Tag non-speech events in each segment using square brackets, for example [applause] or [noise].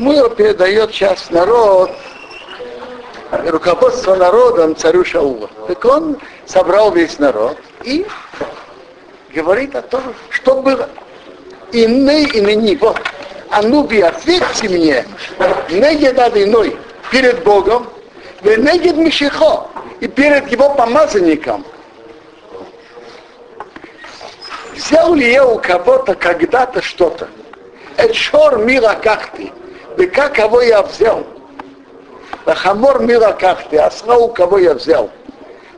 Шмуил передает сейчас народ, руководство народом царю Шаула. Так он собрал весь народ и говорит о том, что было. Иный и ныне, вот, Ануби, ответьте мне, негед иной перед Богом, вы негед Мишихо, и перед его помазанником. Взял ли я у кого-то когда-то что-то? Эчор мира как ты, как кого я взял? Хамор мира как ты, осла у кого я взял?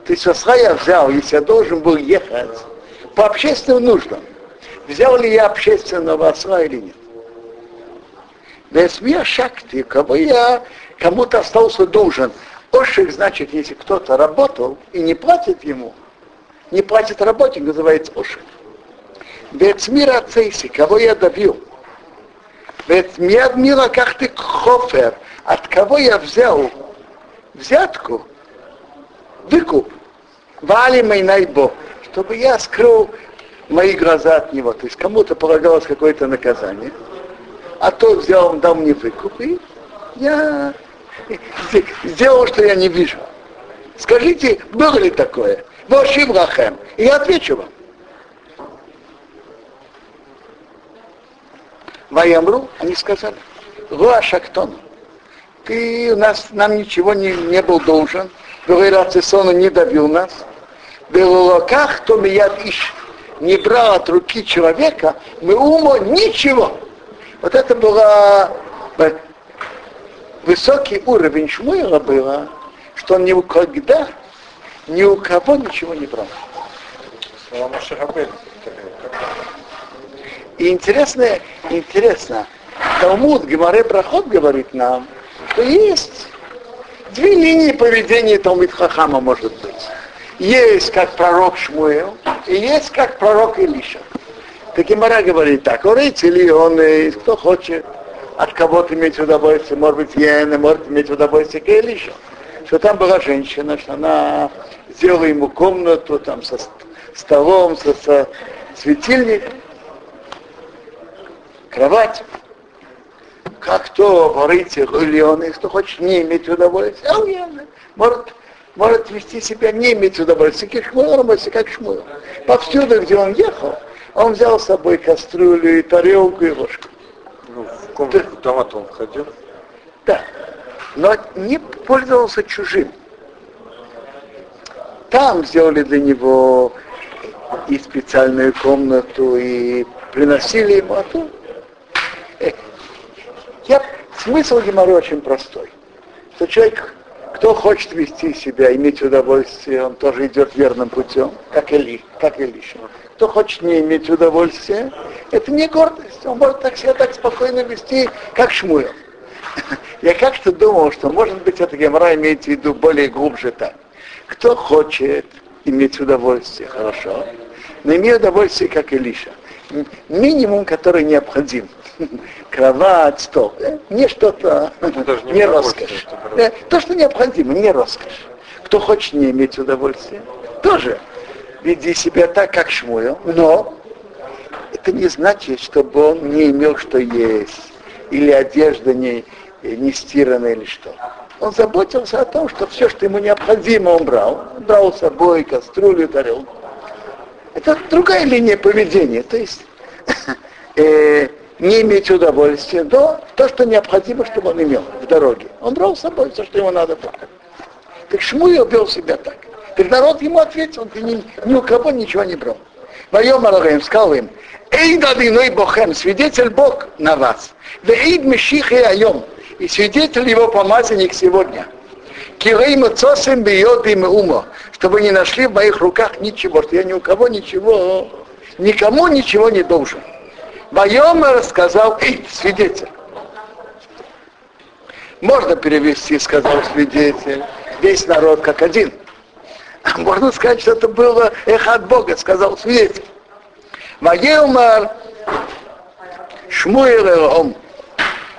То есть осла я взял, если я должен был ехать по общественным нуждам. Взял ли я общественного осла или нет? Весмия шакти, кого я кому-то остался должен. Ошик значит, если кто-то работал и не платит ему, не платит работник, называется ошик. Вецмира цейси, кого я добил. Вецмира как ты хофер, от кого я взял взятку, выкуп, вали найбо, чтобы я скрыл мои глаза от него. То есть кому-то полагалось какое-то наказание а тот взял, дал мне выкуп, и я [laughs] сделал, что я не вижу. Скажите, было ли такое? Вашим Рахем. И я отвечу вам. Ваямру, они сказали, Руа Шактон, ты у нас, нам ничего не, не был должен, Цесона не добил нас, Белолоках, то я ищ, не брал от руки человека, мы умо ничего. Вот это было высокий уровень Шмуила было, что он никогда ни у кого ничего не брал. И интересно, интересно, Талмуд Гемаре Проход говорит нам, что есть две линии поведения Талмит Хахама может быть. Есть как пророк Шмуэл, и есть как пророк Илиша. Так и Мара говорит так, орейте ли он, кто хочет от кого-то иметь удовольствие, может быть, Йена, может иметь удовольствие Кейлиша. Что там была женщина, что она сделала ему комнату там со столом, со, со светильником, кровать. Как то говорите, или он, кто хочет не иметь удовольствия, а может, может вести себя не иметь удовольствия, как шмуэл, как шмуэл. Повсюду, где он ехал, он взял с собой кастрюлю и тарелку и ложку. Ну, в комнату дома он входил? Да. Но не пользовался чужим. Там сделали для него и специальную комнату, и приносили ему, а то... Э, я, смысл Геморрой очень простой. Что человек, кто хочет вести себя, иметь удовольствие, он тоже идет верным путем, как Эли, как Илиша кто хочет не иметь удовольствия, это не гордость. Он может так себя так спокойно вести, как Шмуэл. [laughs] Я как-то думал, что, может быть, это Гемора имеет в виду более глубже так. Кто хочет иметь удовольствие, хорошо, но имеет удовольствие, как Илиша. Минимум, который необходим. [laughs] Кровать, стол. Не что-то, не, не роскошь. Э, то, что необходимо, не роскошь. Кто хочет не иметь удовольствия, тоже веди себя так, как Шмуэл, но это не значит, чтобы он не имел что есть, или одежда не, не стиранная, или что. Он заботился о том, что все, что ему необходимо, он брал. Он брал с собой кастрюлю, тарелку. Это другая линия поведения. То есть [laughs] э, не иметь удовольствия, но то, что необходимо, чтобы он имел в дороге. Он брал с собой все, что ему надо брать. Так Шмуил вел себя так. Так народ ему ответил, ты ни, ни у кого ничего не брал. Воем Аллахем сказал им, Эй, дадиной Бохем, свидетель Бог на вас. Да Эйд Меших и Айом, и свидетель его помазанник сегодня. Килейма цосем биодим умо, чтобы не нашли в моих руках ничего, что я ни у кого ничего, никому ничего не должен. Воем рассказал, эй, свидетель. Можно перевести, сказал свидетель, весь народ как один. [laughs] Можно сказать, что это было эхо от Бога, сказал свидетель. Вагилмар Шмуил Элом,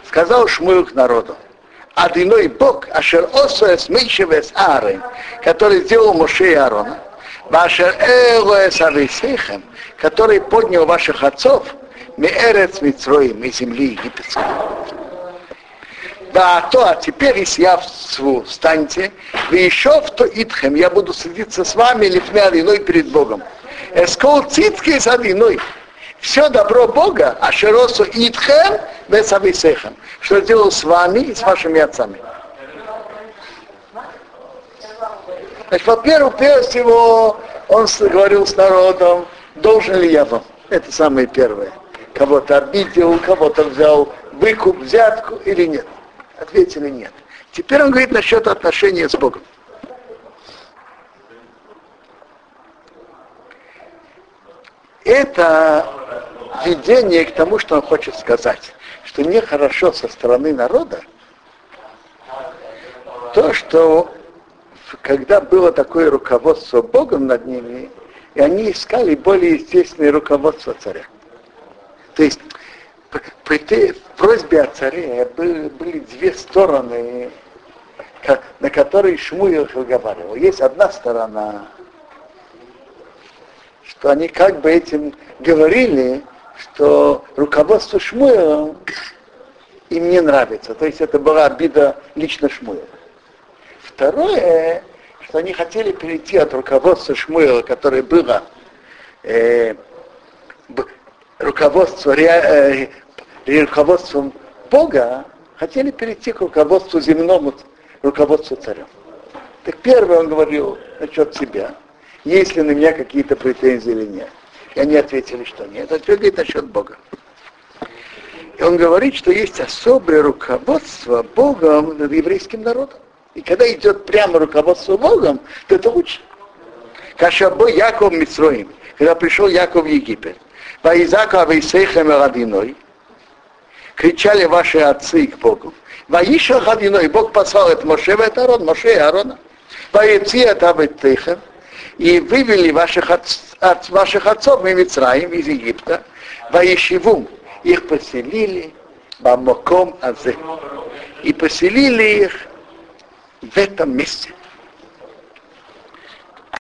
сказал Шмуил к народу. Одиной Бог, Ашер Осоэс Мейшевес Аарон, который сделал Моше и Аарона, Вашер Элоэс Ависейхем, который поднял ваших отцов, Меэрец Митроим, из земли египетской. Да, то, а теперь из явству встаньте, вы еще в то итхем, я буду садиться с вами лифня виной перед Богом. Эскол цитки с одиной. Все добро Бога, а широсу итхем, весависехем. Что делал с вами и с вашими отцами. Значит, во-первых, прежде всего, он говорил с народом, должен ли я вам? Это самое первое. Кого-то обидел, кого-то взял выкуп, взятку или нет. Ответили нет. Теперь он говорит насчет отношения с Богом. Это введение к тому, что он хочет сказать, что нехорошо со стороны народа то, что когда было такое руководство Богом над ними, и они искали более естественное руководство царя. То есть при просьбе о царе были, были две стороны, на которые Шмуил разговаривал. Есть одна сторона, что они как бы этим говорили, что руководство Шмуилом им не нравится. То есть это была обида лично Шмуила. Второе, что они хотели перейти от руководства Шмуила, которое было э, руководство, э, руководством Бога, хотели перейти к руководству земному, руководству царем. Так первый он говорил насчет себя, есть ли на меня какие-то претензии или нет. И они ответили, что нет. А теперь говорит насчет Бога. И он говорит, что есть особое руководство Богом над еврейским народом. И когда идет прямо руководство Богом, то это лучше. Кашабо Яков Митроим, когда пришел Яков в Египет, Ваизака Авейсейхем Радиной, кричали ваши отцы к Богу. Ваиша Хадиной, Бог послал это Моше это Арон, Моше и Арона. Ваеци это Авейсейхем, и вывели ваших, отц, от ваших отцов из Мицраим, из Египта, Ваишивум, их поселили Бамоком Азе. И поселили их в этом месте.